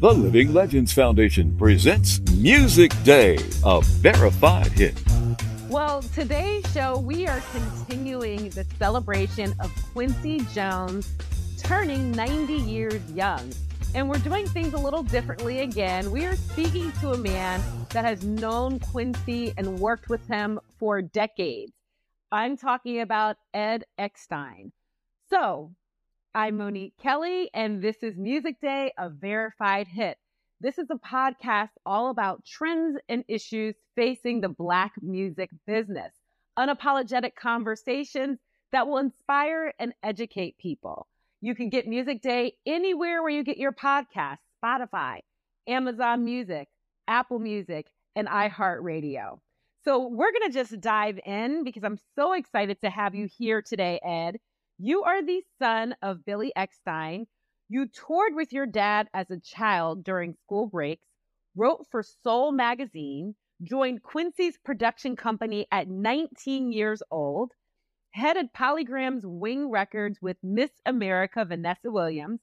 The Living Legends Foundation presents Music Day, a verified hit. Well, today's show, we are continuing the celebration of Quincy Jones turning 90 years young. And we're doing things a little differently again. We are speaking to a man that has known Quincy and worked with him for decades. I'm talking about Ed Eckstine. So, I'm Monique Kelly, and this is Music Day, a verified hit. This is a podcast all about trends and issues facing the Black music business, unapologetic conversations that will inspire and educate people. You can get Music Day anywhere where you get your podcasts Spotify, Amazon Music, Apple Music, and iHeartRadio. So we're going to just dive in because I'm so excited to have you here today, Ed. You are the son of Billy Eckstine. You toured with your dad as a child during school breaks, wrote for Soul magazine, joined Quincy's production company at 19 years old, headed Polygram's Wing Records with Miss America Vanessa Williams,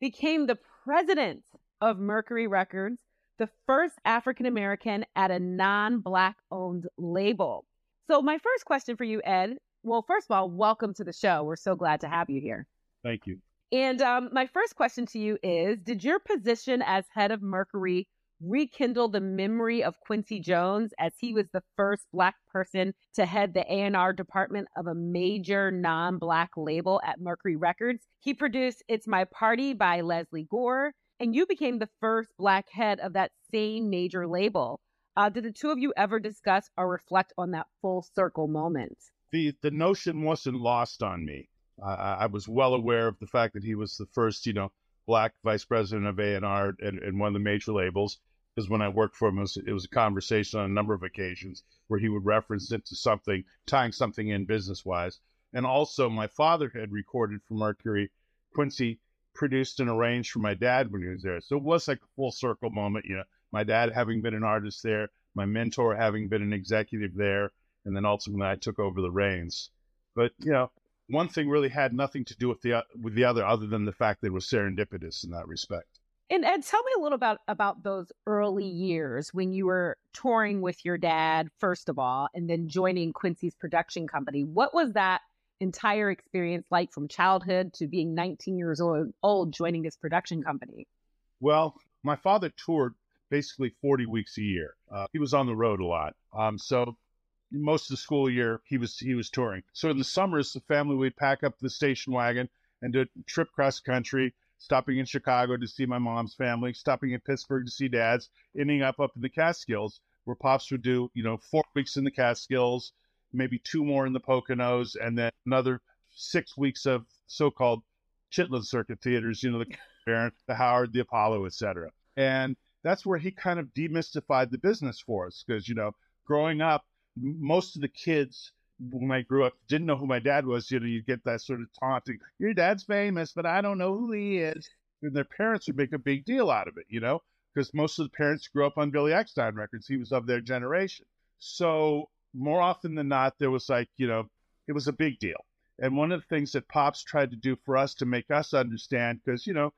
became the president of Mercury Records, the first African American at a non Black owned label. So, my first question for you, Ed, well, first of all, welcome to the show. We're so glad to have you here. Thank you. And um, my first question to you is Did your position as head of Mercury rekindle the memory of Quincy Jones as he was the first Black person to head the A&R department of a major non-Black label at Mercury Records? He produced It's My Party by Lesley Gore, and you became the first Black head of that same major label. Uh, did the two of you ever discuss or reflect on that full circle moment? The the notion wasn't lost on me. I, I was well aware of the fact that he was the first, you know, black vice president of A&R and, and one of the major labels. Because when I worked for him, it was, it was a conversation on a number of occasions where he would reference it to something, tying something in business wise. And also, my father had recorded for Mercury. Quincy produced and arranged for my dad when he was there. So it was like a full circle moment. You know, my dad having been an artist there, my mentor having been an executive there, and then ultimately I took over the reins. But you know, one thing really had nothing to do with the with the other, other than the fact that it was serendipitous in that respect. And Ed, tell me a little about about those early years when you were touring with your dad, first of all, and then joining Quincy's production company. What was that entire experience like from childhood to being 19 years old, old joining this production company? Well, my father toured basically 40 weeks a year. Uh, he was on the road a lot. Um, so most of the school year he was he was touring. So in the summers, the family would pack up the station wagon and do a trip cross country, stopping in Chicago to see my mom's family, stopping in Pittsburgh to see dad's, ending up up in the Catskills, where pops would do you know four weeks in the Catskills, maybe two more in the Poconos, and then another six weeks of so-called Chitlin circuit theaters, you know the Baron, the Howard, the Apollo, etc. And that's where he kind of demystified the business for us because you know growing up most of the kids when I grew up didn't know who my dad was. You know, you get that sort of taunting, your dad's famous, but I don't know who he is. And their parents would make a big deal out of it, you know, because most of the parents grew up on Billy Eckstine records. He was of their generation. So more often than not, there was like, you know, it was a big deal. And one of the things that Pops tried to do for us to make us understand, because, you know,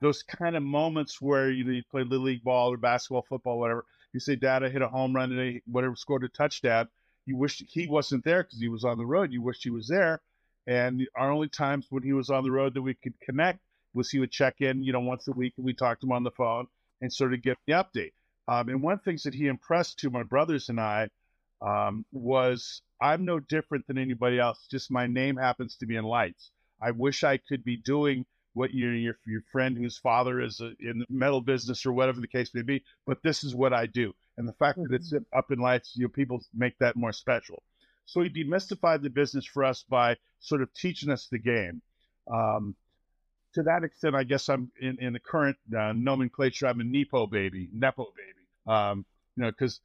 those kind of moments where you, know, you play little league ball or basketball, football, whatever, you say, Dad, I hit a home run and whatever scored a touchdown. You wish he wasn't there because he was on the road. You wish he was there. And our only times when he was on the road that we could connect was he would check in, you know, once a week and we talked to him on the phone and sort of get the update. Um, and one the things that he impressed to my brothers and I um, was I'm no different than anybody else. Just my name happens to be in lights. I wish I could be doing what your your your friend whose father is a, in the metal business or whatever the case may be. But this is what I do, and the fact that it's mm-hmm. up in lights, you know, people make that more special. So he demystified the business for us by sort of teaching us the game. Um, to that extent, I guess I'm in, in the current uh, nomenclature. I'm a nepo baby, nepo baby. Um, you know, because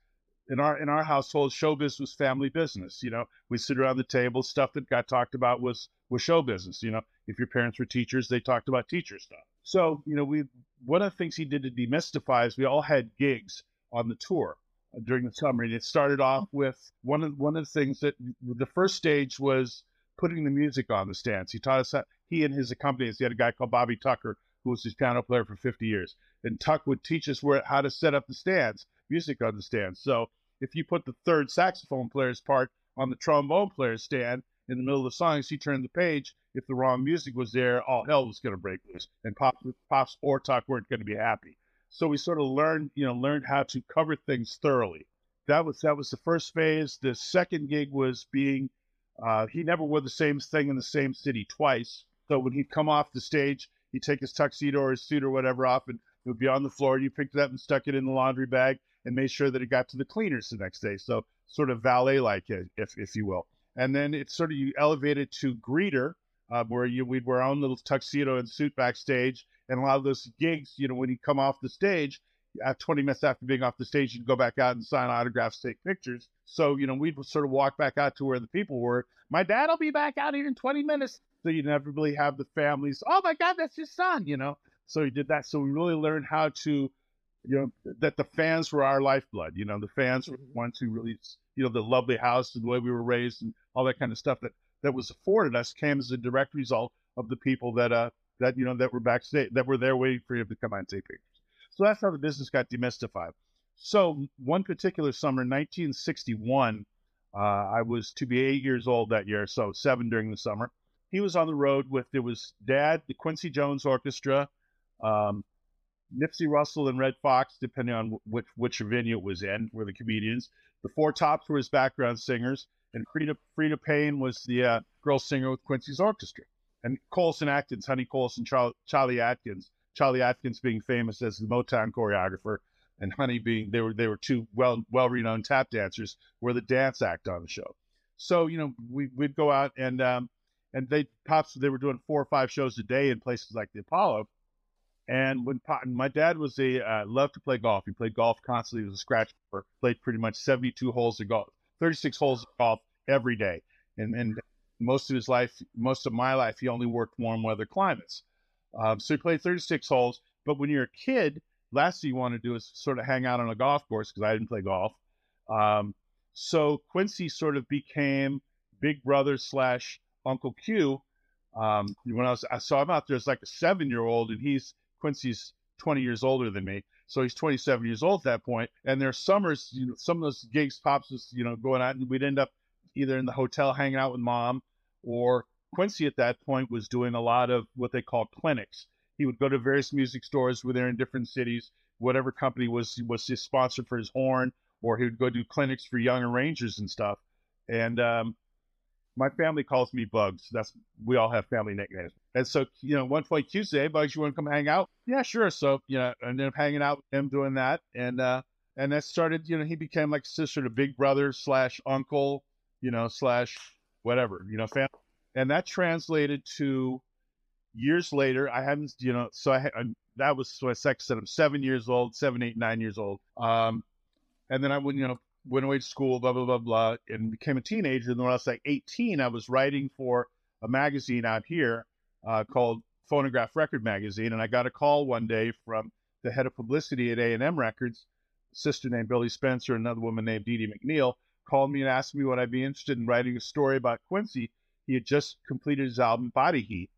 in our in our household, showbiz was family business. You know, we sit around the table. Stuff that got talked about was was show business. You know, if your parents were teachers, they talked about teacher stuff. So you know, we one of the things he did to demystify is we all had gigs on the tour uh, during the summer, and it started off with one of one of the things that the first stage was putting the music on the stands. He taught us that he and his accompanist. He had a guy called Bobby Tucker who was his piano player for 50 years, and Tuck would teach us where how to set up the stands, music on the stands. So if you put the third saxophone player's part on the trombone player's stand in the middle of the song, he turned the page, if the wrong music was there, all hell was going to break loose, and Pops, Pops or Tuck weren't going to be happy. So we sort of learned, you know, learned how to cover things thoroughly. That was that was the first phase. The second gig was being uh, he never wore the same thing in the same city twice. So when he'd come off the stage, he'd take his tuxedo or his suit or whatever off, and it would be on the floor. You picked it up and stuck it in the laundry bag and made sure that it got to the cleaners the next day. So sort of valet like, if if you will. And then it's sort of you elevated to greeter, uh, where you we'd wear our own little tuxedo and suit backstage. And a lot of those gigs, you know, when you come off the stage, at 20 minutes after being off the stage, you'd go back out and sign autographs, take pictures. So, you know, we'd sort of walk back out to where the people were. My dad will be back out here in 20 minutes. So you inevitably have the families, oh my God, that's your son, you know? So he did that. So we really learned how to, you know, that the fans were our lifeblood. You know, the fans were the mm-hmm. ones who really, you know, the lovely house and the way we were raised and all that kind of stuff that, that was afforded us came as a direct result of the people that, uh, that, you know, that were backstage, that were there waiting for you to come out and take pictures. So that's how the business got demystified. So one particular summer, 1961, uh, I was to be eight years old that year, so seven during the summer. He was on the road with there was Dad, the Quincy Jones Orchestra, um, Nipsey Russell and Redd Foxx, depending on which which venue it was in, were the comedians. The Four Tops were his background singers, and Freda Freda Payne was the uh, girl singer with Quincy's orchestra. And Colson Atkins, Honey Colson, Charlie Atkins Charlie Atkins being famous as the Motown choreographer, and Honey being they were they were two well well renowned tap dancers were the dance act on the show. So you know we we'd go out and um, and they pops they were doing four or five shows a day in places like the Apollo. And when my dad was a uh, loved to play golf, he played golf constantly. He was a scratch player. Played pretty much seventy two holes of golf, thirty six holes of golf every day, and and most of his life, most of my life, he only worked warm weather climates. Um, so he played 36 holes. But when you're a kid, last thing you want to do is sort of hang out on a golf course because I didn't play golf. Um, so Quincy sort of became Big Brother slash Uncle Q. Um, when I was, I saw him out there as like a seven year old, and he's Quincy's 20 years older than me. So he's 27 years old at that point. And there's summers, you know, some of those gigs, pops was, you know, going out, and we'd end up either in the hotel hanging out with mom or Quincy at that point was doing a lot of what they call clinics. He would go to various music stores where they're in different cities, whatever company was was his sponsor for his horn, or he would go do clinics for young arrangers and stuff. And um, my family calls me Bugs. That's we all have family nicknames. And so, you know, one point Tuesday, Bugs, you want to come hang out? Yeah, sure. So, you know, I ended up hanging out with him doing that. And uh and that started, you know, he became like sister to big brother slash uncle, you know, slash whatever, you know, family and that translated to years later. I hadn't, you know, so I, I that was so I said I'm seven years old, seven, eight, nine years old. Um, and then I went, you know, went away to school, blah blah blah blah, and became a teenager. And when I was like 18, I was writing for a magazine out here uh, called Phonograph Record Magazine, and I got a call one day from the head of publicity at A&M Records, sister named Billy Spencer, another woman named Dee Dee McNeil, called me and asked me would I be interested in writing a story about Quincy he had just completed his album Body Heat,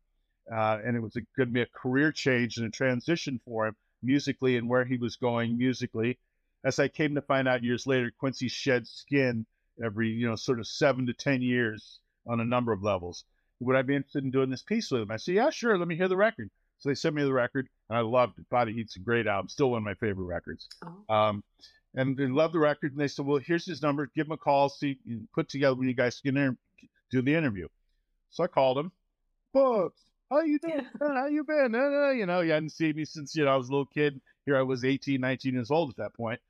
uh, and it was going to be a career change and a transition for him musically and where he was going musically. As I came to find out years later, Quincy shed skin every you know sort of seven to ten years on a number of levels. Would I be interested in doing this piece with him? I said, yeah, sure. Let me hear the record. So they sent me the record, and I loved it. Body Heat's a great album, still one of my favorite records. Oh. Um, and they loved the record, and they said, well, here's his number. Give him a call. See, put together when you guys can inter- do the interview. So I called him. Bugs, how you doing? Yeah. How you been? Uh, you know, you hadn't seen me since, you know, I was a little kid. Here I was 18, 19 years old at that point.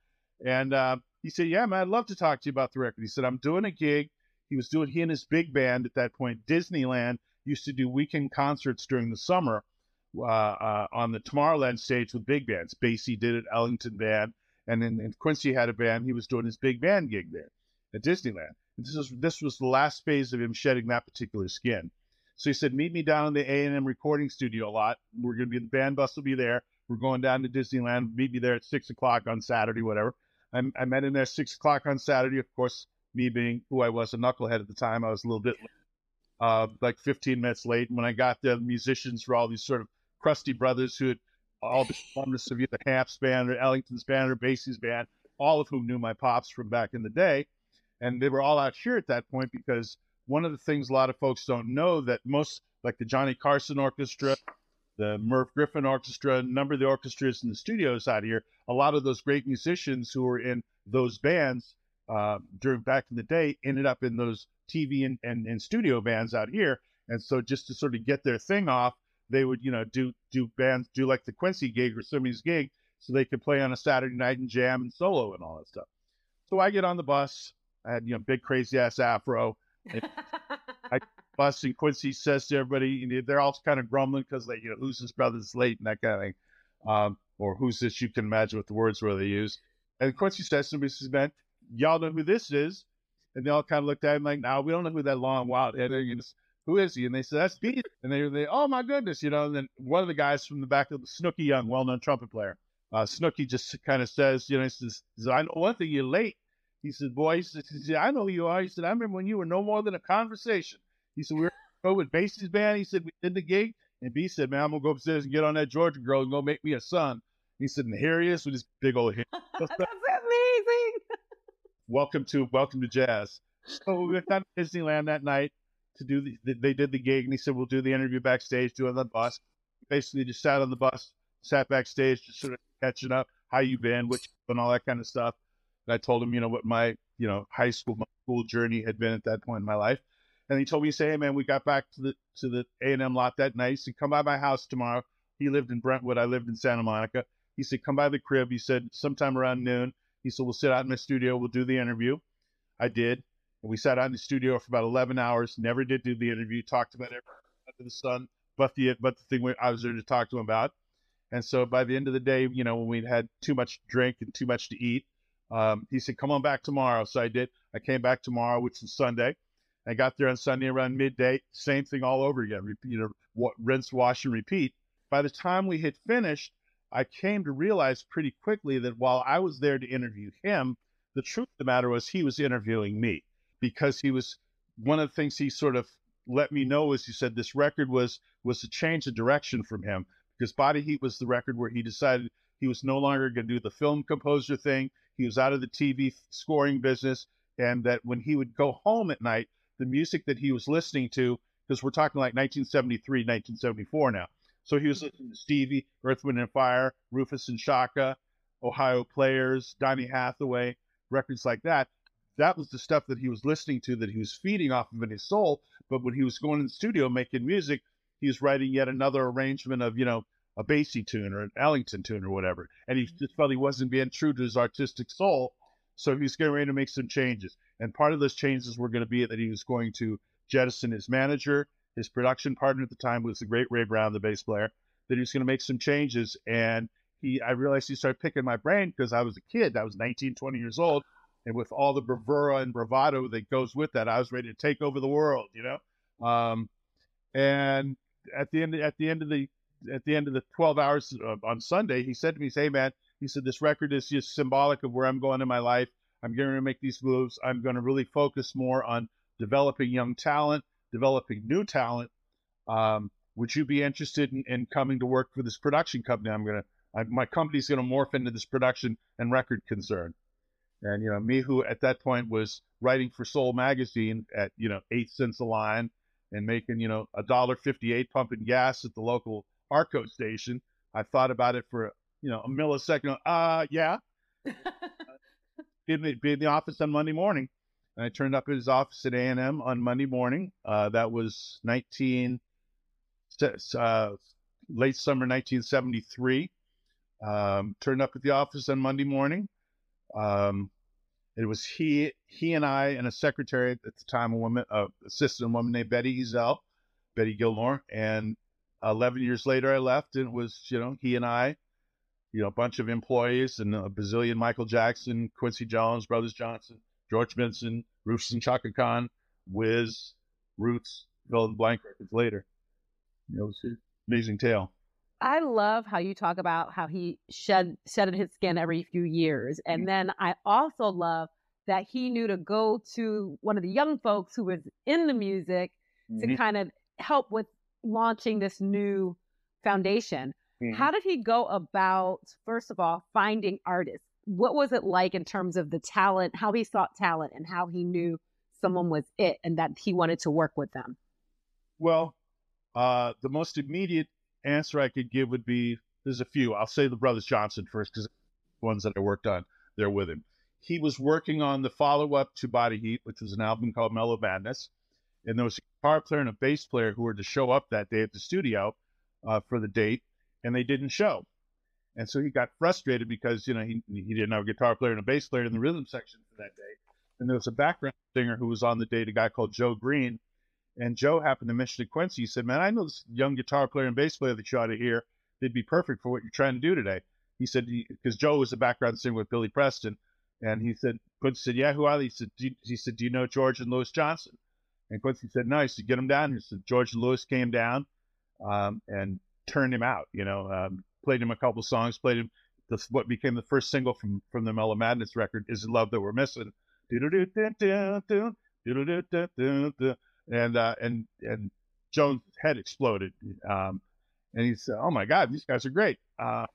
And uh, he said, yeah, man, I'd love to talk to you about the record. He said, I'm doing a gig. He was doing, he and his big band at that point, Disneyland, used to do weekend concerts during the summer uh, uh, on the Tomorrowland stage with big bands. Basie did it, Ellington Band, and then and Quincy had a band. He was doing his big band gig there at Disneyland. And this was this was the last phase of him shedding that particular skin. So he said, "Meet me down in the A and M recording studio a lot. We're going to be the band bus will be there. We're going down to Disneyland. Meet me there at six o'clock on Saturday, whatever." I, I met him there six o'clock on Saturday. Of course, me being who I was, a knucklehead at the time, I was a little bit uh, like 15 minutes late. And when I got there, the musicians were all these sort of crusty brothers who had all the alumnus of either Hamp's band or Ellington's band or Basie's band, all of whom knew my pops from back in the day. And they were all out here at that point because one of the things a lot of folks don't know that most, like the Johnny Carson Orchestra, the Merv Griffin Orchestra, a number of the orchestras in the studios out here, a lot of those great musicians who were in those bands uh, during back in the day ended up in those TV and, and, and studio bands out here. And so just to sort of get their thing off, they would, you know, do do bands, do like the Quincy gig or somebody's gig so they could play on a Saturday night and jam and solo and all that stuff. So I get on the bus. I had, you know, big crazy ass afro. I bus and Quincy says to everybody, they're all kind of grumbling because they, you know, who's this brother's late and that kind of thing. Um, or who's this? You can imagine what the words were they use. And Quincy says to me, says, man, y'all know who this is? And they all kind of looked at him like, no, we don't know who that long wild is. Who is he? And they said, that's Beat. And they, were like, oh my goodness, you know. And then one of the guys from the back of the Snooky Young, well-known trumpet player, uh, Snooky just kind of says, you know, he says, I know one thing, you're late. He said, boy, he he said, I know who you are. He said, I remember when you were no more than a conversation. He said, we were go with Basie's band. He said, we did the gig. And B said, man, I'm going to go upstairs and get on that Georgia girl and go make me a son. He said, and here he is with his big old head. That's amazing. welcome to welcome to jazz. So we went down to Disneyland that night to do the. They did the gig, and he said we'll do the interview backstage, do it on the bus. Basically, just sat on the bus, sat backstage, just sort of catching up, how you been, what and all that kind of stuff. And I told him, you know, what my you know high school my school journey had been at that point in my life. And he told me, say, hey man, we got back to the to the A and M lot that night. He said, come by my house tomorrow. He lived in Brentwood. I lived in Santa Monica. He said, come by the crib. He said, sometime around noon. He said, we'll sit out in my studio. We'll do the interview. I did. And we sat out in the studio for about 11 hours. Never did do the interview. Talked about everything under the sun, but the but the thing I was there to talk to him about. And so by the end of the day, you know, when we'd had too much drink and too much to eat, um, he said, "Come on back tomorrow." So I did. I came back tomorrow, which is Sunday. I got there on Sunday around midday. Same thing all over again. You know, rinse, wash, and repeat. By the time we had finished, I came to realize pretty quickly that while I was there to interview him, the truth of the matter was he was interviewing me because he was one of the things he sort of let me know was he said this record was was a change of direction from him because Body Heat was the record where he decided he was no longer going to do the film composer thing. He was out of the TV scoring business, and that when he would go home at night, the music that he was listening to, because we're talking like 1973, 1974 now. So he was listening to Stevie, Earth, Wind and Fire, Rufus and Chaka, Ohio Players, Donny Hathaway, records like that that was the stuff that he was listening to that he was feeding off of in his soul. But when he was going in the studio making music, he was writing yet another arrangement of, you know, a Basie tune or an Ellington tune or whatever. And he mm-hmm. just felt he wasn't being true to his artistic soul. So he was getting ready to make some changes. And part of those changes were going to be that he was going to jettison his manager, his production partner at the time was the great Ray Brown, the bass player, that he was going to make some changes. And he, I realized he started picking my brain because I was a kid. I was 19, 20 years old and with all the bravura and bravado that goes with that, I was ready to take over the world, you know. Um, and at the end, at the end of the, at the end of the 12 hours on Sunday, he said to me, "Hey, man," he said, "this record is just symbolic of where I'm going in my life. I'm going to make these moves. I'm going to really focus more on developing young talent, developing new talent. Um, would you be interested in, in, coming to work for this production company? I'm going to, my company's going to morph into this production and record concern." And, you know, me who at that point was writing for Soul Magazine at, you know, eight cents a line and making, you know, a dollar fifty eight pumping gas at the local Arco station. I thought about it for, you know, a millisecond. Uh, yeah. be, in the, be in the office on Monday morning. And I turned up at his office at A&M on Monday morning. Uh, that was 19, uh, late summer 1973. Um, turned up at the office on Monday morning. Um, it was he, he and I, and a secretary at the time, a woman, a assistant woman named Betty Ezel, Betty Gilmore, and 11 years later, I left, and it was, you know, he and I, you know, a bunch of employees and a bazillion Michael Jackson, Quincy Jones, Brothers Johnson, George Benson, Rufus and Chaka Khan, Wiz, Roots, the blank records later. You know, it's an amazing tale. I love how you talk about how he shed shedded his skin every few years. And Mm-hmm. then I also love that he knew to go to one of the young folks who was in the music to Mhm. kind of help with launching this new foundation. Mhm. How did he go about, first of all, finding artists? What was it like in terms of the talent, how he sought talent, and how he knew someone was it and that he wanted to work with them? Well, uh, the most immediate answer I could give would be there's a few. I'll say the Brothers Johnson first because ones that I worked on there with him. He was working on the follow up to Body Heat, which was an album called Mellow Madness. And there was a guitar player and a bass player who were to show up that day at the studio uh, for the date, and they didn't show. And so he got frustrated because, you know, he, he didn't have a guitar player and a bass player in the rhythm section for that day. And there was a background singer who was on the date, a guy called Joe Green. And Joe happened to mention to Quincy, he said, Man, I know this young guitar player and bass player that you ought to hear. They'd be perfect for what you're trying to do today. He said, because Joe was a background singer with Billy Preston. And he said, Quincy said, Yeah, who are they? He said, do you, he said, Do you know George and Lewis Johnson? And Quincy said, No. He said, Get them down here. So George and Lewis came down um, and turned him out, you know, um, played him a couple songs, played him the, what became the first single from, from the Mellow Madness record, Is Love That We're Missing. And, uh, and, and Jones' head exploded. Um, and he said, Oh my God, these guys are great. Uh,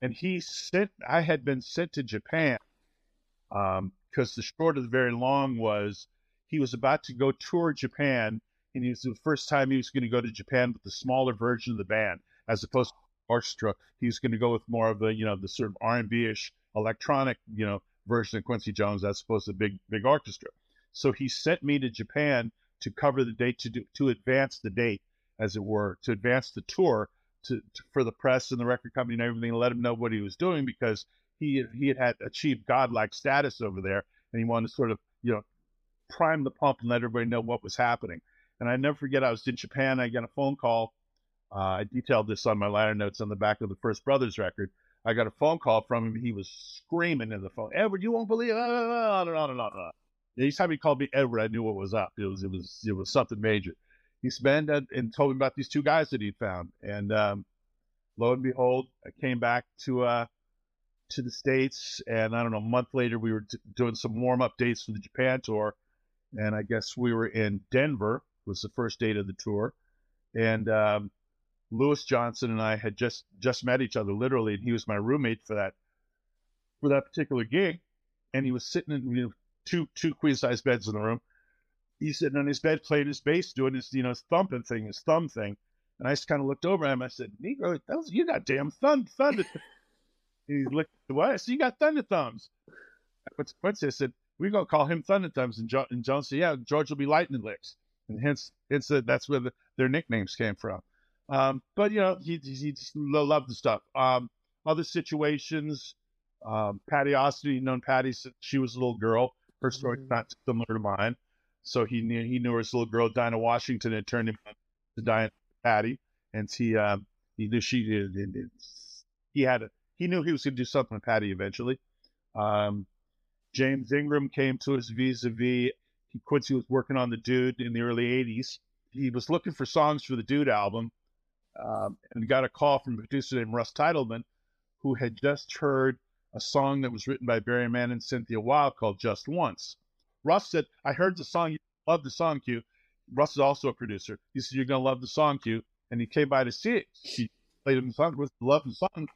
and he sent, I had been sent to Japan um, because the short of the very long was he was about to go tour Japan, and it was the first time he was going to go to Japan with the smaller version of the band, as opposed to orchestra. He's going to go with more of the, you know, the sort of R and B ish electronic, you know, version of Quincy Jones, as opposed to big, big orchestra. So he sent me to Japan to cover the date, to do, to advance the date, as it were, to advance the tour, to, to for the press and the record company and everything, to let him know what he was doing because he he had, had achieved godlike status over there, and he wanted to sort of you know prime the pump and let everybody know what was happening. And I never forget, I was in Japan. I got a phone call. Uh, I detailed this on my liner notes on the back of the First Brothers record. I got a phone call from him. He was screaming in the phone, Edward, you won't believe it. On and on and on and on. Each time he called me Edward, I knew what was up. It was it was it was something major. He spent and, and told me about these two guys that he'd found. And um, lo and behold, I came back to uh, to the states, and I don't know, a month later, we were d- doing some warm up dates for the Japan tour, and I guess we were in Denver was the first date of the tour, and um, Lewis Johnson and I had just just met each other literally, and he was my roommate for that for that particular gig, and he was sitting in you know, two two queen size beds in the room. He's sitting on his bed playing his bass, doing his you know thumping thing, his thumb thing, and I just kind of looked over at him. I said, "Negro, that was you got damn thumb thunder." he looked at what? I said, "You got thunder thumbs." What's Quincy? I said, "We're gonna call him thunder thumbs," and, jo- and John said, "Yeah, George will be lightning licks," and hence hence uh, that's where the, their nicknames came from. Um, but you know, he he just loved the stuff. Um, other situations, um, Patti Austin, known Patti since she was a little girl. Her story's Mhm. not similar to mine. So he knew he knew her as a little girl, Dinah Washington, and turned him to Diana Patti, and he um, he knew she did. it- it- He had a he knew he was going to do something with Patti eventually. Um, James Ingram came to us vis-a-vis. He, Quincy was working on the Dude in the early '80s. He was looking for songs for the Dude album, um, and got a call from a producer named Russ Titelman, who had just heard a song that was written by Barry Mann and Cynthia Weil called "Just Once." Russ said, "I heard the song. You love the song, Q." Russ is also a producer. He said, "You're gonna love the song, Q," and he came by to see it. She played him the song. Was love the song,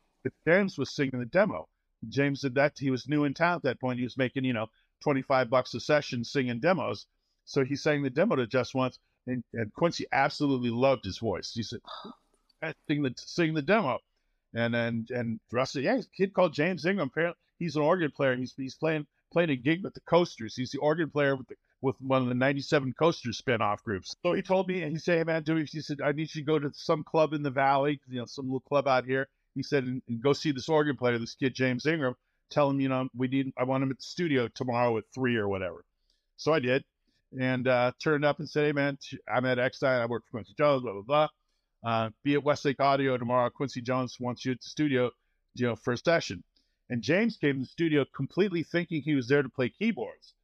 James was singing the demo. James did that. He was new in town at that point. He was making, you know, 25 bucks a session singing demos. So he sang the demo to Just Once, and, and Quincy absolutely loved his voice. He said, sing the, the demo. And and and said, yeah, kid called James Ingram. Apparently, he's an organ player. He's he's playing playing a gig with the Coasters. He's the organ player with the, with one of the '97 Coasters spin-off groups. So he told me, and he said, "Hey man, do he said I need you to go to some club in the valley, you know, some little club out here." He said, and, and go see this organ player, this kid James Ingram. Tell him, you know, we need I want him at the studio tomorrow at three or whatever. So I did, and uh, turned up and said, "Hey man, I'm at X I work for Quincy Jones, blah blah blah." Uh, be at Westlake Audio tomorrow. Quincy Jones wants you at the studio, you know, for a session. And James came to the studio completely thinking he was there to play keyboards.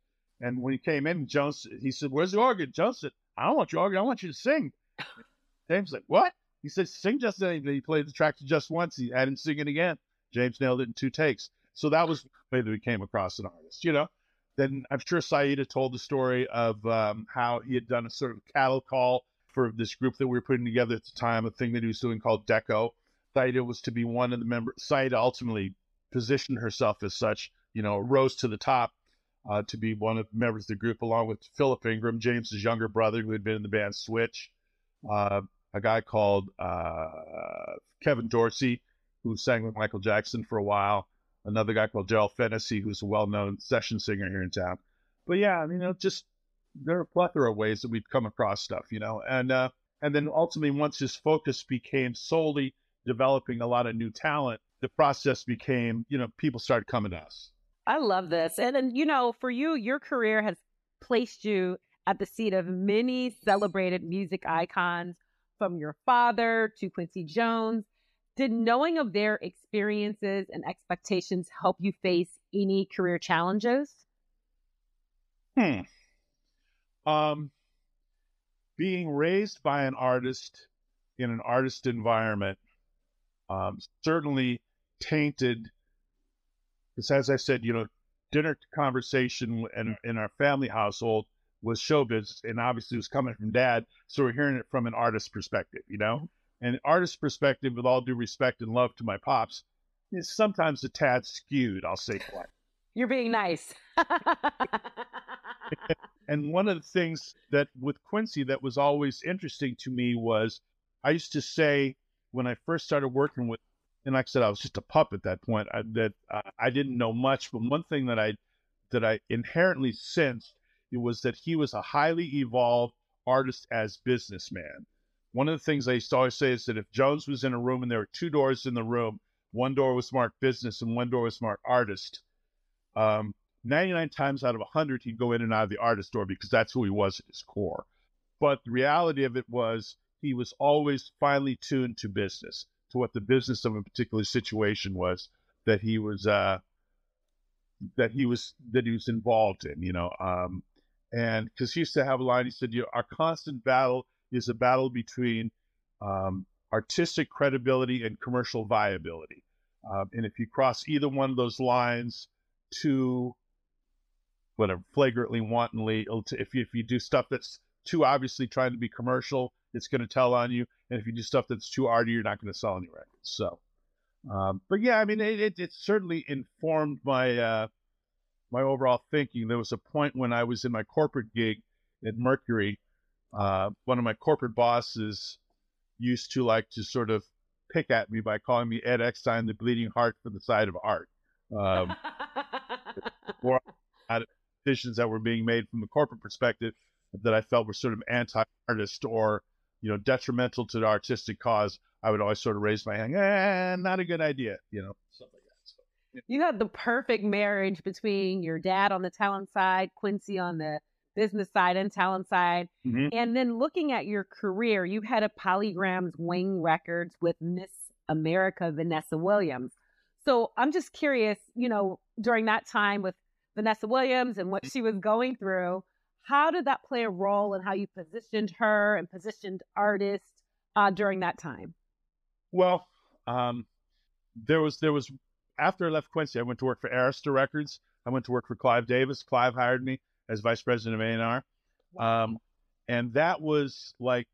And when he came in, Jones, he said, Where's the organ? Jones said, I don't want your organ. I want you to sing. James said, What? He said, Sing just anything. He played the track just once. He had him sing it again. James nailed it in two takes. So that was the way that we came across an artist, you know. Then I'm sure Siedah told the story of um, how he had done a sort of cattle call for this group that we were putting together at the time, a thing that he was doing called Deco. Siedah was to be one of the members. Siedah ultimately positioned herself as such, you know, rose to the top uh, to be one of the members of the group, along with Philip Ingram, James's younger brother, who had been in the band Switch, uh, a guy called uh, Kevin Dorsey, who sang with Michael Jackson for a while, another guy called Gerald Fennessy, who's a well-known session singer here in town. But yeah, I mean, you know, just there are a plethora of ways that we've come across stuff, you know, and uh, and then ultimately, once his focus became solely developing a lot of new talent, the process became, you know, people started coming to us. I love this, and and you know, for you, your career has placed you at the seat of many celebrated music icons, from your father to Quincy Jones did knowing of their experiences and expectations help you face any career challenges? Hmm. Um, being raised by an artist in an artist environment um, certainly tainted. Because as I said, you know, dinner conversation in, in our family household was showbiz, and obviously it was coming from dad, so we're hearing it from an artist perspective, you know And artist perspective, with all due respect and love to my pops, is sometimes a tad skewed. I'll say. You're being nice. And one of the things that with Quincy that was always interesting to me was I used to say when I first started working with, and like I said, I was just a pup at that point. I, that uh, I didn't know much, but one thing that I that I inherently sensed it was that he was a highly evolved artist as businessman one of the things I used to always say is that if Jones was in a room and there were two doors in the room, one door was marked business and one door was marked artist, um, 99 times out of 100, he'd go in and out of the artist store because that's who he was at his core. But the reality of it was he was always finely tuned to business, to what the business of a particular situation was that he was uh, that he was that he was involved in, you know. Um, and because he used to have a line, he said, "You know, our constant battle is a battle between um, artistic credibility and commercial viability. Um, and if you cross either one of those lines too, whatever, flagrantly, wantonly, if you, if you do stuff that's too obviously trying to be commercial, it's going to tell on you. And if you do stuff that's too arty, you're not going to sell any records. So, um, but yeah, I mean, it, it, it certainly informed my uh, my overall thinking. There was a point when I was in my corporate gig at Mercury uh, one of my corporate bosses used to like to sort of pick at me by calling me Ed Eckstine, the bleeding heart for the side of art. Um, or decisions that were being made from the corporate perspective that I felt were sort of anti-artist or you know detrimental to the artistic cause, I would always sort of raise my hand. Eh, not a good idea, you know, stuff like that. So, yeah. You had the perfect marriage between your dad on the talent side, Quincy on the business side and talent side. Mm-hmm. And then looking at your career, you had a Polygrams Wing Records with Miss America Vanessa Williams. So I'm just curious, you know, during that time with Vanessa Williams and what she was going through, how did that play a role in how you positioned her and positioned artists uh, during that time? Well, um, there was there was after I left Quincy, I went to work for Arista Records. I went to work for Clive Davis. Clive hired me as vice president of A&R. Um, and that was like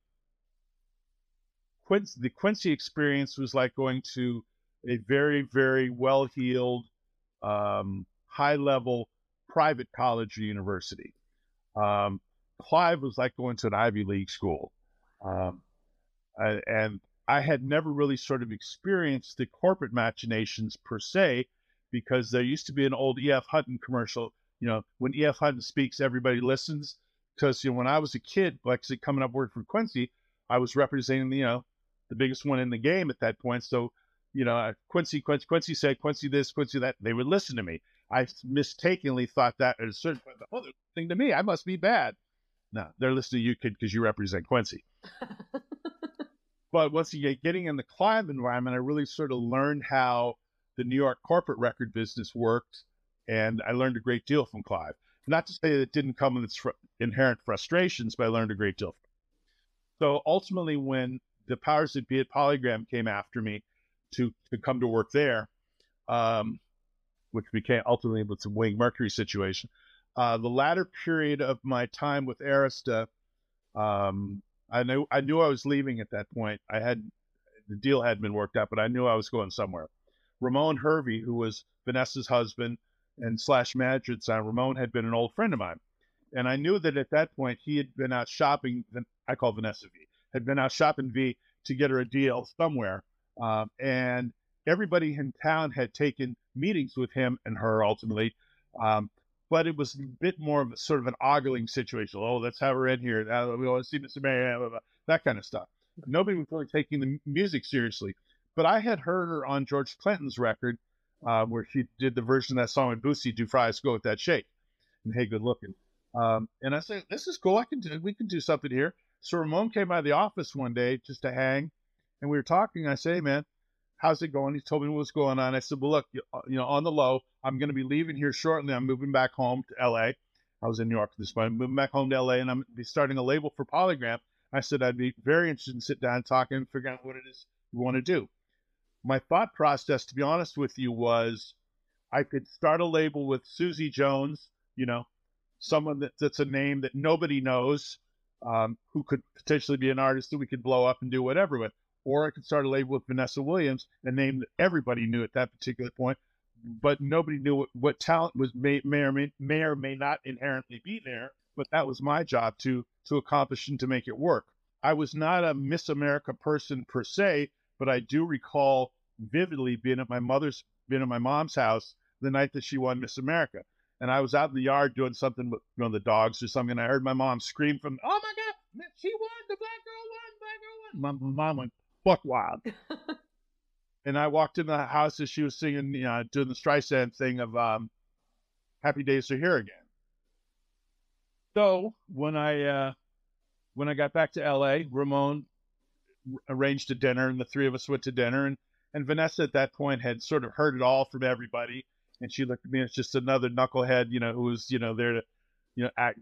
Quincy, the Quincy experience was like going to a very, very well heeled, um, high level private college or university. Um, Clive was like going to an Ivy League school. Um, I, and I had never really sort of experienced the corporate machinations per se, because there used to be an old E.F. Hutton commercial you know, when E.F. Hutton speaks, everybody listens. Because you know, when I was a kid, like coming up working for Quincy, I was representing you know the biggest one in the game at that point. So you know, Quincy, Quincy, Quincy said Quincy this, Quincy that. They would listen to me. I mistakenly thought that at a certain point, oh, they're listening to me. I must be bad. No, they're listening to you, kid, because you represent Quincy. but once you get getting in the Clive environment, I really sort of learned how the New York corporate record business worked, and I learned a great deal from Clive. Not to say that it didn't come with its fr- inherent frustrations, but I learned a great deal. So ultimately, when the powers that be at Polygram came after me to to come to work there, um, which became ultimately with the Wing Mercury situation, uh, the latter period of my time with Arista, um, I knew I knew I was leaving at that point. I had the deal had been worked out, but I knew I was going somewhere. Ramon Hervey, who was Vanessa's husband and slash manager at Sound, Ramon had been an old friend of mine. And I knew that at that point he had been out shopping, I call Vanessa V, had been out shopping V to get her a deal somewhere. Um, and everybody in town had taken meetings with him and her ultimately. Um, but it was a bit more of a sort of an ogling situation. Oh, let's have her in here. Uh, we want to see Mr. Mary, that kind of stuff. Nobody was really taking the music seriously. But I had heard her on George Clinton's record uh, where she did the version of that song with Bootsy, Do Fries Go With That Shake. And hey, good looking. Um, and I said, this is cool. I can do, we can do something here. So Ramon came by the office one day just to hang, and we were talking. I say, hey, man, how's it going? He told me what's going on. I said, well, look, you, uh, you know, on the low, I'm going to be leaving here shortly. I'm moving back home to LA. I was in New York at this point. I'm moving back home to LA, and I'm be starting a label for Polygram. I said I'd be very interested in sit down and talk and figure out what it is we want to do. My thought process, to be honest with you, was I could start a label with Susie Jones, you know, someone that, that's a name that nobody knows, um, who could potentially be an artist that we could blow up and do whatever with. Or I could start a label with Vanessa Williams, a name that everybody knew at that particular point, but nobody knew what, what talent was may, may or may, may or may not inherently be there. But that was my job to to accomplish and to make it work. I was not a Miss America person per se, but I do recall vividly being at my mother's, being at my mom's house the night that she won Miss America and I was out in the yard doing something with you know the dogs or something. And I heard my mom scream from, "Oh my God, she won! The black girl won! Black girl won!" My mom went buck wild. and I walked in the house as she was singing, you know, doing the Streisand thing of um, "Happy Days Are Here Again." So when I uh, when I got back to L.A., Ramon arranged a dinner, and the three of us went to dinner. And and Vanessa at that point had sort of heard it all from everybody and she looked at me as just another knucklehead, you know, who was, you know, there to, you know, act,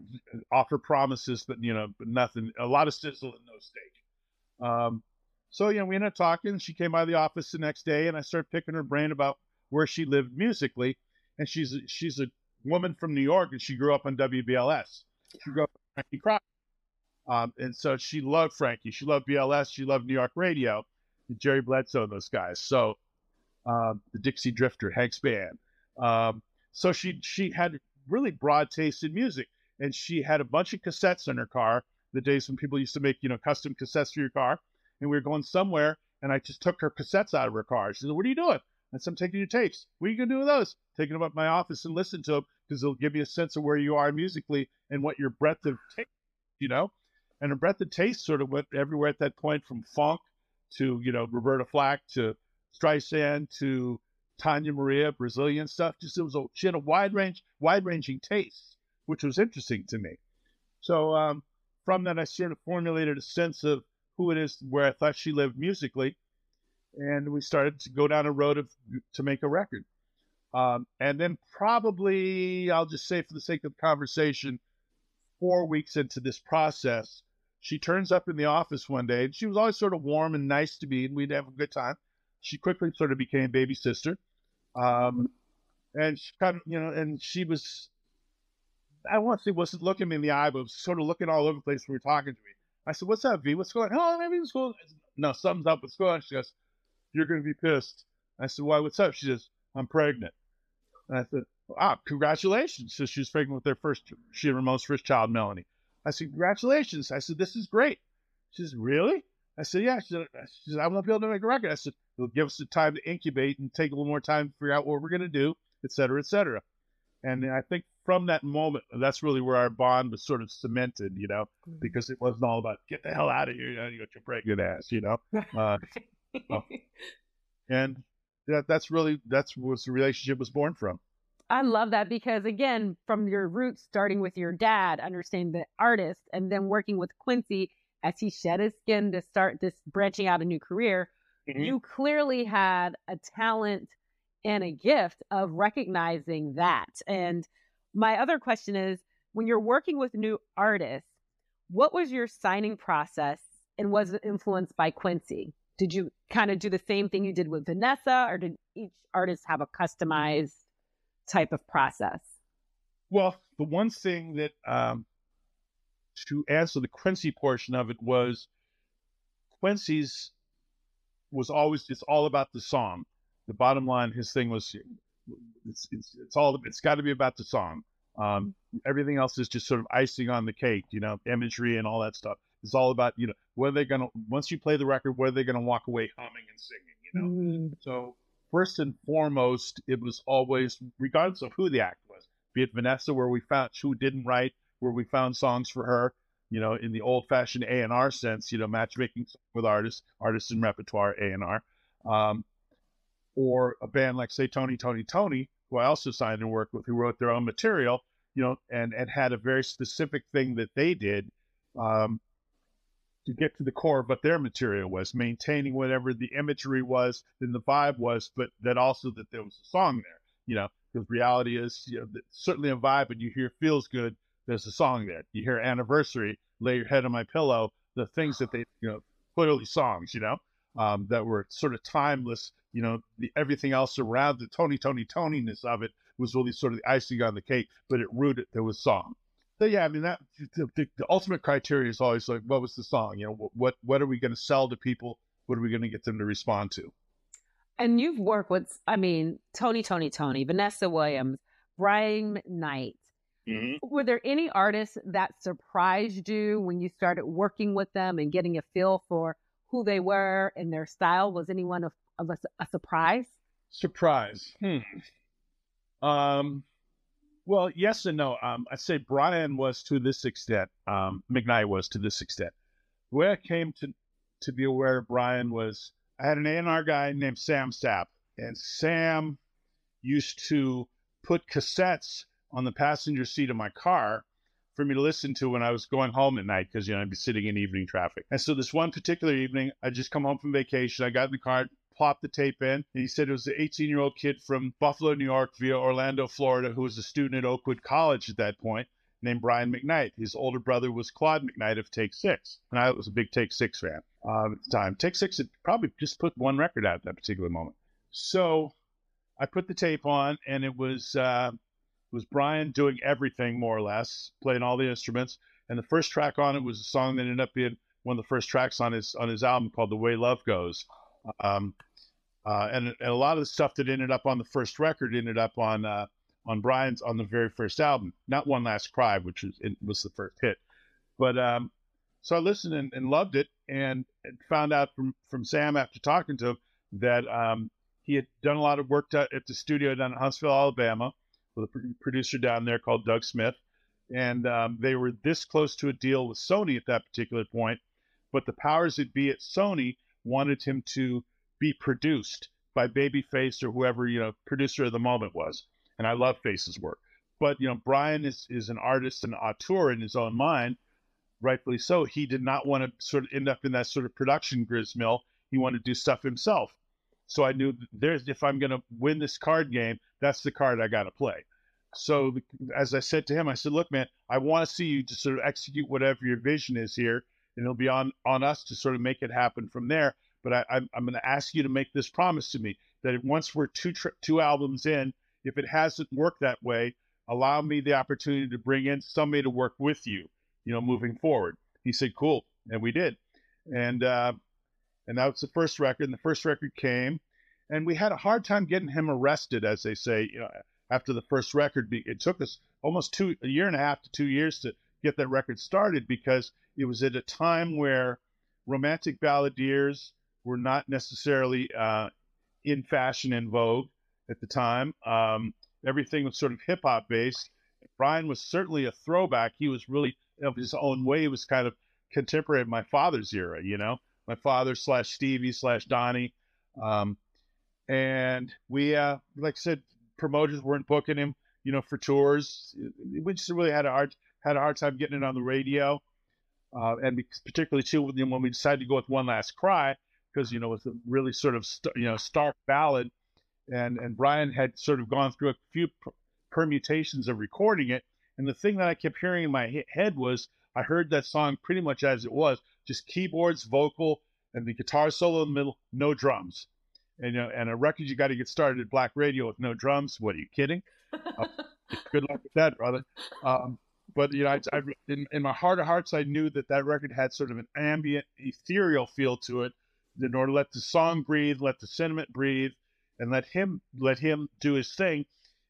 offer promises, but you know, but nothing. A lot of sizzle and no steak. Um, so you know, we ended up talking. She came by the office the next day, and I started picking her brain about where she lived musically. And she's a, she's a woman from New York, and she grew up on WBLS. She grew up on Frankie Crocker. Um, and so she loved Frankie. She loved BLS. She loved New York radio, Jerry Bledsoe, and those guys. So uh, the Dixie Drifter, Hank Spann. Um, so she she had really broad taste in music, and she had a bunch of cassettes in her car. The days when people used to make you know custom cassettes for your car, and we were going somewhere, and I just took her cassettes out of her car. She said, "What are you doing?" I said, "I'm taking your tapes. What are you gonna do with those?" Taking them up my office and listen to them because it'll give you a sense of where you are musically and what your breadth of taste, you know. And her breadth of taste sort of went everywhere at that point, from funk to you know Roberta Flack to Streisand to Tania Maria, Brazilian stuff. Just it was a she had a wide range, wide ranging taste, which was interesting to me. So um, from that, I sort of formulated a sense of who it is where I thought she lived musically, and we started to go down a road of to make a record. Um, and then probably I'll just say for the sake of conversation, four weeks into this process, she turns up in the office one day, and she was always sort of warm and nice to me, and we'd have a good time she quickly sort of became baby sister. Um, and she kind of, you know, and she was, I want to say wasn't looking me in the eye, but was sort of looking all over the place when we were talking to me. I said, What's up, V? What's going on? Oh, it's going No, something's up. What's going? She goes, You're going to be pissed. I said, Why? What's up? She says, I'm pregnant. And I said, Ah, congratulations. So she was pregnant with their first, she and Ramon's first child, Melanie. I said, Congratulations. I said, This is great. She says, Really? I said, Yeah. She said, she said I want to be able to make a record. I said, It'll give us the time to incubate and take a little more time to figure out what we're going to do, et cetera, et cetera. And I think from that moment, that's really where our bond was sort of cemented, you know, mm-hmm. because it wasn't all about get the hell out of here, you, know, you got your pregnant ass, you know. Uh, well, and that, that's really that's what the relationship was born from. I love that because again, from your roots, starting with your dad, understanding the artist, and then working with Quincy as he shed his skin to start this branching out a new career, mm-hmm. you clearly had a talent and a gift of recognizing that. And my other question is when you're working with new artists, what was your signing process and was it influenced by Quincy? Did you kind of do the same thing you did with Vanessa, or did each artist have a customized type of process? Well, the one thing that um, to answer the Quincy portion of it was Quincy's was always it's all about the song. The bottom line, his thing was it's it's, it's all it's got to be about the song. Um, everything else is just sort of icing on the cake, you know, imagery and all that stuff. It's all about you know what are they gonna once you play the record, what are they gonna walk away humming and singing, you know. Mm-hmm. So first and foremost, it was always regardless of who the act was, be it Vanessa, where we found who didn't write, where we found songs for her, you know, in the old-fashioned A and R sense, you know, matchmaking with artists, artists in repertoire A and R, um, or a band like say Tony Toni Toné, who I also signed and worked with, who wrote their own material, you know, and and had a very specific thing that they did. Um, to get to the core of what their material was, maintaining whatever the imagery was and the vibe was, but that also that there was a song there, you know, because reality is, you know, certainly a vibe and you hear feels good, there's a song there. You hear anniversary, lay your head on my pillow, the things that they, you know, clearly songs, you know, um, that were sort of timeless, you know, the, everything else around the Tony, Tony, Toniness of it was really sort of the icing on the cake, but it rooted, there was song so yeah, I mean that the, the, the, ultimate criteria is always like, what was the song? You know, what what are we going to sell to people? What are we going to get them to respond to? And you've worked with, I mean, Tony, Toni, Toné, Vanessa Williams, Brian McKnight. Mm-hmm. Were there any artists that surprised you when you started working with them and getting a feel for who they were and their style? Was anyone of, of a, a surprise? Surprise. Hmm. Um, well, yes and no. Um, I'd say Brian was to this extent. Um, McKnight was to this extent. Where I came to to be aware of Brian was I had an A&R guy named Sam Sapp, and Sam used to put cassettes on the passenger seat of my car for me to listen to when I was going home at night because you know I'd be sitting in evening traffic. And so this one particular evening, I just come home from vacation. I got in the car, plopped the tape in. And he said it was an 18 year old kid from Buffalo, New York, via Orlando, Florida, who was a student at Oakwood College at that point, named Brian McKnight. His older brother was Claude McKnight of Take Six. And I was a big Take Six fan um, at the time. Take Six had probably just put one record out at that particular moment. So I put the tape on, and it was. Uh, was Brian doing everything more or less, playing all the instruments. And the first track on it was a song that ended up being one of the first tracks on his on his album called "The Way Love Goes." Um, uh, and, and, a lot of the stuff that ended up on the first record ended up on uh, on Brian's on the very first album, not One Last Cry, which was was the first hit. But um, so I listened and, and loved it, and, and, found out from from Sam after talking to him that um, he had done a lot of work to, at the studio down in Huntsville, Alabama, with a producer down there called Doug Smith, and um, they were this close to a deal with Sony at that particular point, but the powers that be at Sony wanted him to be produced by Babyface or whoever you know producer of the moment was. And I love Face's work, but you know Brian is is an artist and auteur in his own mind, rightfully so. He did not want to sort of end up in that sort of production gristmill. He wanted to do stuff himself. So I knew there's if I'm going to win this card game, that's the card I got to play. So as I said to him, I said, "Look, man, I want to see you to sort of execute whatever your vision is here, and it'll be on on us to sort of make it happen from there. But I, I'm, I'm going to ask you to make this promise to me that once we're two tri- two albums in, if it hasn't worked that way, allow me the opportunity to bring in somebody to work with you, you know, moving forward. He said, "Cool," and we did, and uh, and that was the first record. And the first record came, and we had a hard time getting him arrested, as they say. You know, after the first record, it took us almost two a year and a half to two years to get that record started because it was at a time where romantic balladeers were not necessarily uh, in fashion and vogue at the time. Um, everything was sort of hip hop based. Brian was certainly a throwback. He was really of his own way. He was kind of contemporary of my father's era, you know, my father slash Stevie slash Donnie. Um, and we, uh, like I said, promoters weren't booking him, you know, for tours. We just really had a hard had a hard time getting it on the radio. uh, and particularly too when we decided to go with One Last Cry because you know it's a really sort of st- you know stark ballad, and and Brian had sort of gone through a few per- permutations of recording it, and the thing that I kept hearing in my head was I heard that song pretty much as it was, just keyboards, vocal, and the guitar solo in the middle, no drums. And you know, and a record you got to get started at Black Radio with no drums. What are you kidding? Uh, good luck with that, brother. Um, but you know, I, I, in, in my heart of hearts, I knew that that record had sort of an ambient, ethereal feel to it. In order to let the song breathe, let the sentiment breathe, and let him let him do his thing.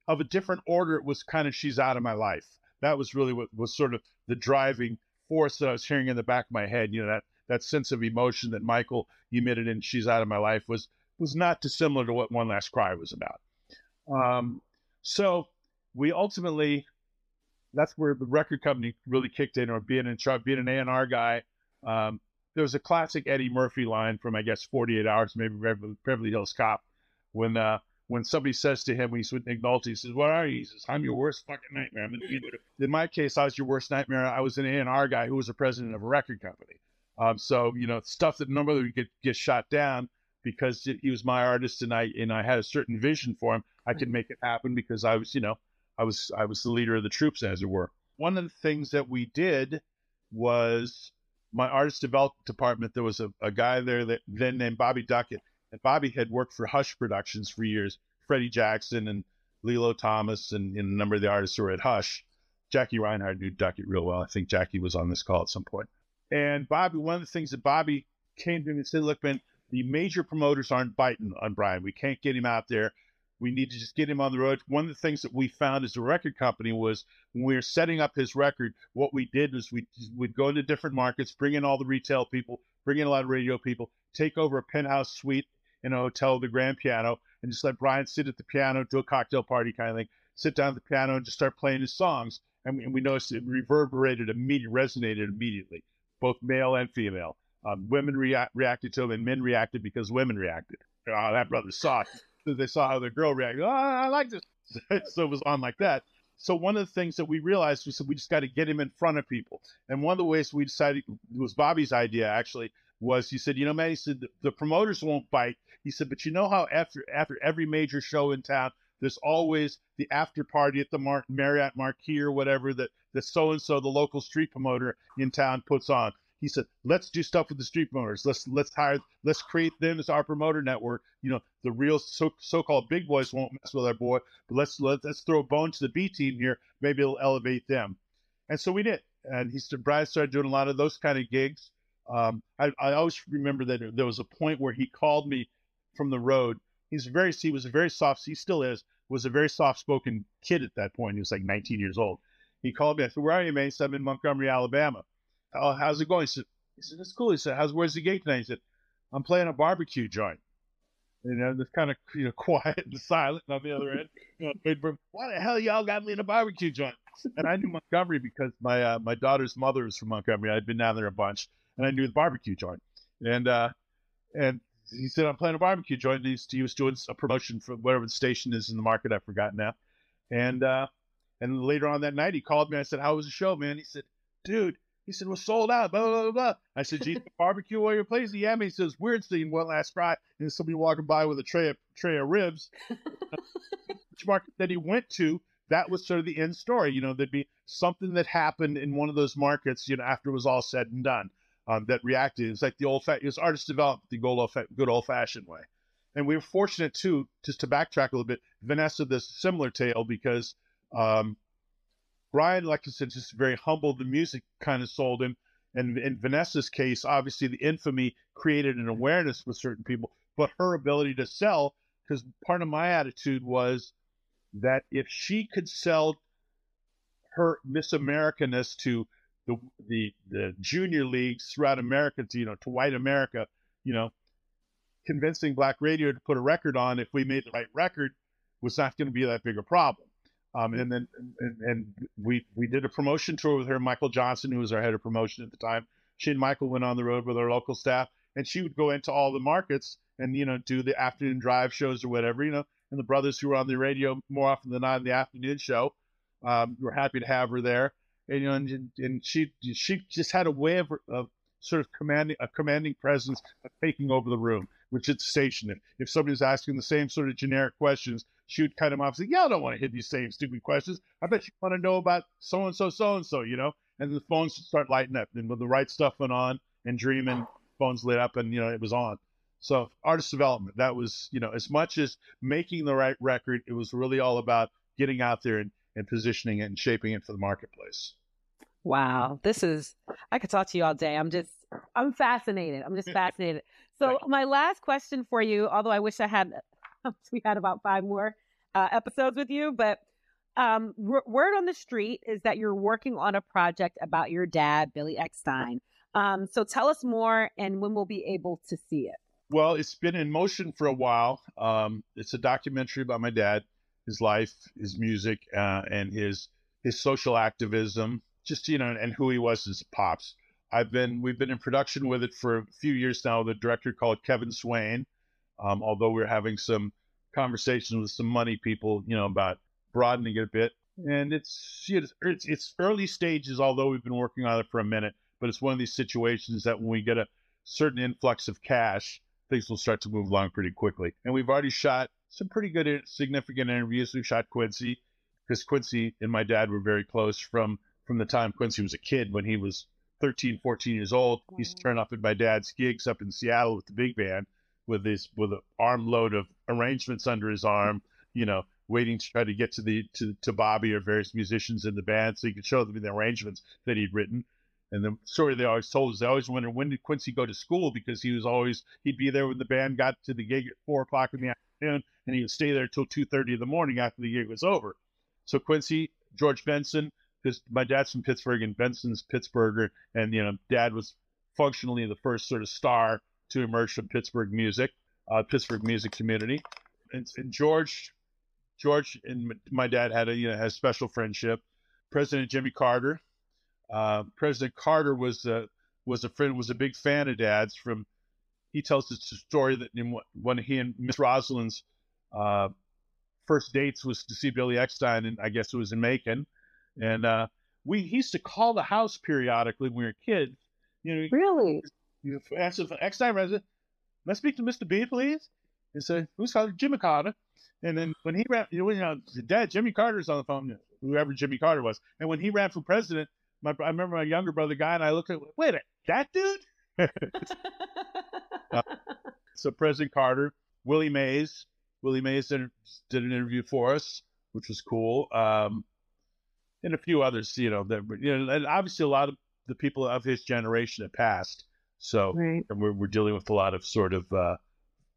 Of a different order, it was kind of "She's Out of My Life." That was really what was sort of the driving force that I was hearing in the back of my head. You know, that that sense of emotion that Michael emitted in "She's Out of My Life" was was not dissimilar to what "One Last Cry" was about. Um, so we ultimately that's where the record company really kicked in, or being in being an A and R guy. Um, there was a classic Eddie Murphy line from I guess 48 Hours, maybe Beverly Hills Cop, when uh, when somebody says to him, when he's with Nick Nolte, he says, "What are you?" He says, "I'm your worst fucking nightmare." in my case, I was your worst nightmare. I was an A and R guy who was the president of a record company. Um, so you know, stuff that normally would get get shot down because he was my artist and I and I had a certain vision for him. I could make it happen because I was, you know, I was I was the leader of the troops, as it were. One of the things that we did was my artist development department. There was a, a guy there that then named Bobby Duckett, and Bobby had worked for Hush Productions for years. Freddie Jackson and Lillo Thomas and, and a number of the artists who were at Hush. Jackie Reinhardt knew Duckett real well. I think Jackie was on this call at some point. And Bobby, one of the things that Bobby came to me and said, "Look, man, the major promoters aren't biting on Brian. We can't get him out there. We need to just get him on the road. One of the things that we found as a record company was when we were setting up his record, what we did was we would go into different markets, bring in all the retail people, bring in a lot of radio people, take over a penthouse suite in a hotel, the grand piano, and just let Brian sit at the piano, do a cocktail party kind of thing, sit down at the piano and just start playing his songs. And we, and we noticed it reverberated immediately, resonated immediately, both male and female. Um, women rea- reacted to him, and men reacted because women reacted. Oh, that brother saw it they saw how the girl reacted. Oh, I like this. so it was on like that. So one of the things that we realized was that we just got to get him in front of people. And one of the ways we decided was Bobby's idea actually was he said, you know, man, he said the, the promoters won't bite. He said, but you know how after after every major show in town, there's always the after party at the Mar- Marriott Marquis or whatever that that so and so the local street promoter in town puts on. He said, "Let's do stuff with the street promoters. Let's let's hire. Let's create them as our promoter network. You know, the real so so-called big boys won't mess with our boy, but let's let, let's throw a bone to the B team here. Maybe it'll elevate them." And so we did. And he started, Brian started doing a lot of those kind of gigs. Um, I, I always remember that there was a point where he called me from the road. He's very he was a very soft. He still is was a very soft spoken kid at that point. He was like 19 years old. He called me. I said, "Where are you, man?" He said, "I'm in Montgomery, Alabama." oh, how's it going? He said, he said, it's cool. He said, how's, where's the gate tonight? He said, I'm playing a barbecue joint. You know, it's kind of you know quiet and silent on the other end. You know, why the hell y'all got me in a barbecue joint? And I knew Montgomery because my uh, my daughter's mother is from Montgomery. I'd been down there a bunch, and I knew the barbecue joint. And uh, and he said, I'm playing a barbecue joint. He, he was doing a promotion for whatever the station is in the market. I've forgotten now. And uh, and later on that night, he called me. I said, How was the show, man? He said, Dude, he said, "Was sold out." Blah blah blah. blah. I said, "Geez, barbecue while you're placing?" Yeah, man. He says, "Weird scene one last Friday, and somebody walking by with a tray of tray of ribs." Which market that he went to, that was sort of the end story. You know, there'd be something that happened in one of those markets. You know, after it was all said and done, um, that reacted. It's like the old fa- it was artist development, the old good old fashioned way. And we were fortunate too, just to backtrack a little bit. Vanessa, this similar tale because um, Brian, like I said, just very humble. The music kind of sold him. And in Vanessa's case, obviously the infamy created an awareness with certain people, but her ability to sell, because part of my attitude was that if she could sell her Miss Americaness to the, the the junior leagues throughout America to you know to white America, you know, convincing black radio to put a record on if we made the right record was not going to be that big a problem. Um, and then and, and, we we did a promotion tour with her, Michael Johnson, who was our head of promotion at the time. She and Michael went on the road with our local staff, and she would go into all the markets and you know do the afternoon drive shows or whatever, you know. And the brothers who were on the radio more often than not in the afternoon show, um, we're happy to have her there. And you know, and, and she she just had a way of, of sort of commanding a commanding presence of taking over the room, which it's station. If, somebody was asking the same sort of generic questions, she would cut them off and say, Yeah, I don't want to hear these same stupid questions. I bet you want to know about so and so, so and so, you know? And the phones start lighting up. And when the right stuff went on and dreaming, phones lit up and, you know, it was on. So artist development, that was, you know, as much as making the right record, it was really all about getting out there and, and positioning it and shaping it for the marketplace. Wow. This is, I could talk to you all day. I'm just, I'm fascinated. I'm just fascinated. So, my last question for you, although I wish I had, we had about five more uh, episodes with you, but um, r- word on the street is that you're working on a project about your dad, Billy Eckstine. Um, so, tell us more and when we'll be able to see it. Well, it's been in motion for a while. Um, it's a documentary about my dad, his life, his music, uh, and his his social activism just you know, and who he was as pops. I've been we've been in production with it for a few years now. The director called Kevin Swain. Um, although we're having some conversations with some money people, you know, about broadening it a bit. And it's it's it's early stages, although we've been working on it for a minute. But it's one of these situations that when we get a certain influx of cash, things will start to move along pretty quickly. And we've already shot some pretty good, significant interviews. We've shot Quincy because Quincy and my dad were very close from from the time Quincy was a kid when he was 13, 14 years old. Wow. He used to turn up at my dad's gigs up in Seattle with the big band with this with an armload of arrangements under his arm, you know, waiting to try to get to the to, to Bobby or various musicians in the band so he could show them the arrangements that he'd written. And the story they always told is they always wondered when did Quincy go to school because he was always he'd be there when the band got to the gig at four o'clock in the afternoon and he would stay there two thirty in the morning after the gig was over. So Quincy, George Benson, because my dad's from Pittsburgh and Benson's Pittsburgher, and you know, dad was functionally the first sort of star to emerge from Pittsburgh music, uh, Pittsburgh music community. And, and, George, George and my dad had a you know has special friendship. President Jimmy Carter, uh, President Carter was a was a friend was a big fan of Dad's. From he tells us a story that when he and Miss Rosalynn's uh, first dates was to see Billy Eckstine, and I guess it was in Macon and uh, we used to call the house periodically when we were kids. You know, really? You asked if next time resident, let's speak to Mr. B, please. And say, who's calling Jimmy Carter? And then when he ran, you know, you know, dad, Jimmy Carter's on the phone, whoever Jimmy Carter was. And when he ran for president, my I remember my younger brother guy and I looked at, wait, that dude? uh, so President Carter, Willie Mays, Willie Mays did, did an interview for us, which was cool. Um, and a few others, you know, that you know, and obviously a lot of the people of his generation have passed. So right. and we're we're dealing with a lot of sort of uh,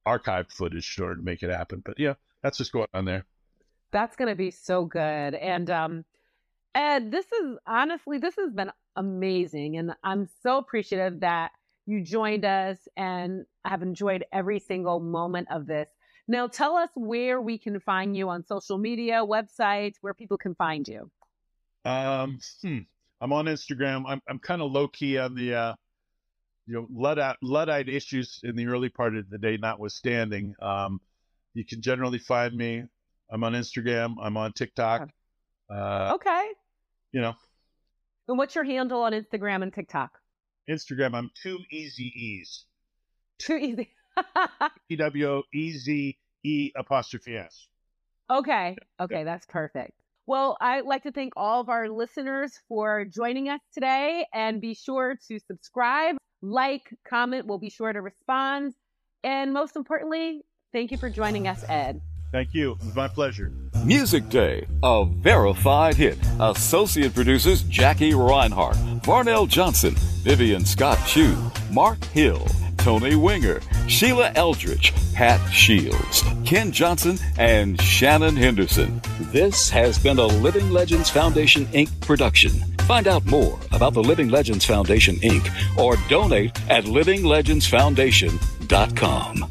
archived footage in order to make it happen. But yeah, that's what's going on there. That's going to be so good. And um, Ed, this is honestly, this has been amazing, and I'm so appreciative that you joined us, and I've enjoyed every single moment of this. Now, tell us where we can find you on social media, websites, where people can find you. Um, hmm. I'm on Instagram. I'm I'm kind of low key on the uh, you know luddite luddite issues in the early part of the day, notwithstanding. Um, you can generally find me. I'm on Instagram. I'm on TikTok. Uh, okay. You know. And what's your handle on Instagram and TikTok? Instagram. I'm two easy e's. Too easy. E W O E Z E apostrophe S. Okay. Okay, that's perfect. Well, I'd like to thank all of our listeners for joining us today and be sure to subscribe, like, comment. We'll be sure to respond. And most importantly, thank you for joining us, Ed. Thank you. It was my pleasure. Music Day, a verified hit. Associate producers Jackie Reinhart, Varnell Johnson, Vivian Scott Chu, Mark Hill, Tony Winger, Sheila Eldridge, Pat Shields, Ken Johnson, and Shannon Henderson. This has been a Living Legends Foundation Inc. production. Find out more about the Living Legends Foundation Inc. or donate at livinglegendsfoundation.com.